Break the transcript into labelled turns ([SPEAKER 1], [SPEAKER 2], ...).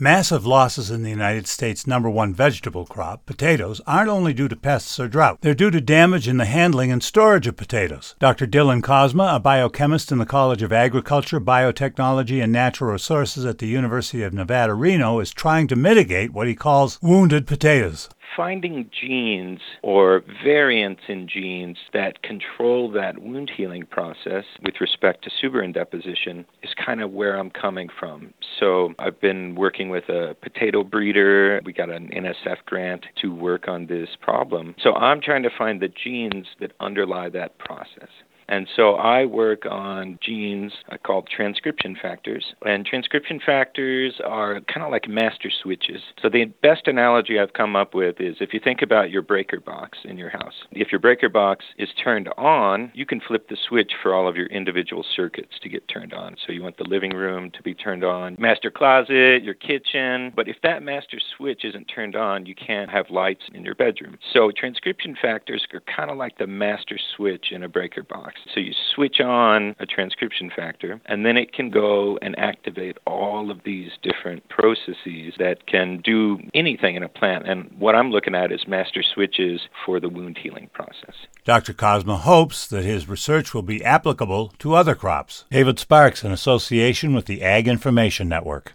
[SPEAKER 1] Massive losses in the United States' number one vegetable crop, potatoes, aren't only due to pests or drought. They're due to damage in the handling and storage of potatoes. Dr. Dylan Kosma, a biochemist in the College of Agriculture, Biotechnology, and Natural Resources at the University of Nevada, Reno, is trying to mitigate what he calls wounded potatoes
[SPEAKER 2] finding genes or variants in genes that control that wound healing process with respect to suberin deposition is kind of where I'm coming from. So I've been working with a potato breeder. We got an NSF grant to work on this problem. So I'm trying to find the genes that underlie that process. And so I work on genes uh, called transcription factors. And transcription factors are kind of like master switches. So the best analogy I've come up with is if you think about your breaker box in your house. If your breaker box is turned on, you can flip the switch for all of your individual circuits to get turned on. So you want the living room to be turned on, master closet, your kitchen. But if that master switch isn't turned on, you can't have lights in your bedroom. So transcription factors are kind of like the master switch in a breaker box. So you switch on a transcription factor, and then it can go and activate all of these different processes that can do anything in a plant. And what I'm looking at is master switches for the wound healing process.
[SPEAKER 1] Dr. Kosma hopes that his research will be applicable to other crops. David Sparks, in association with the Ag Information Network.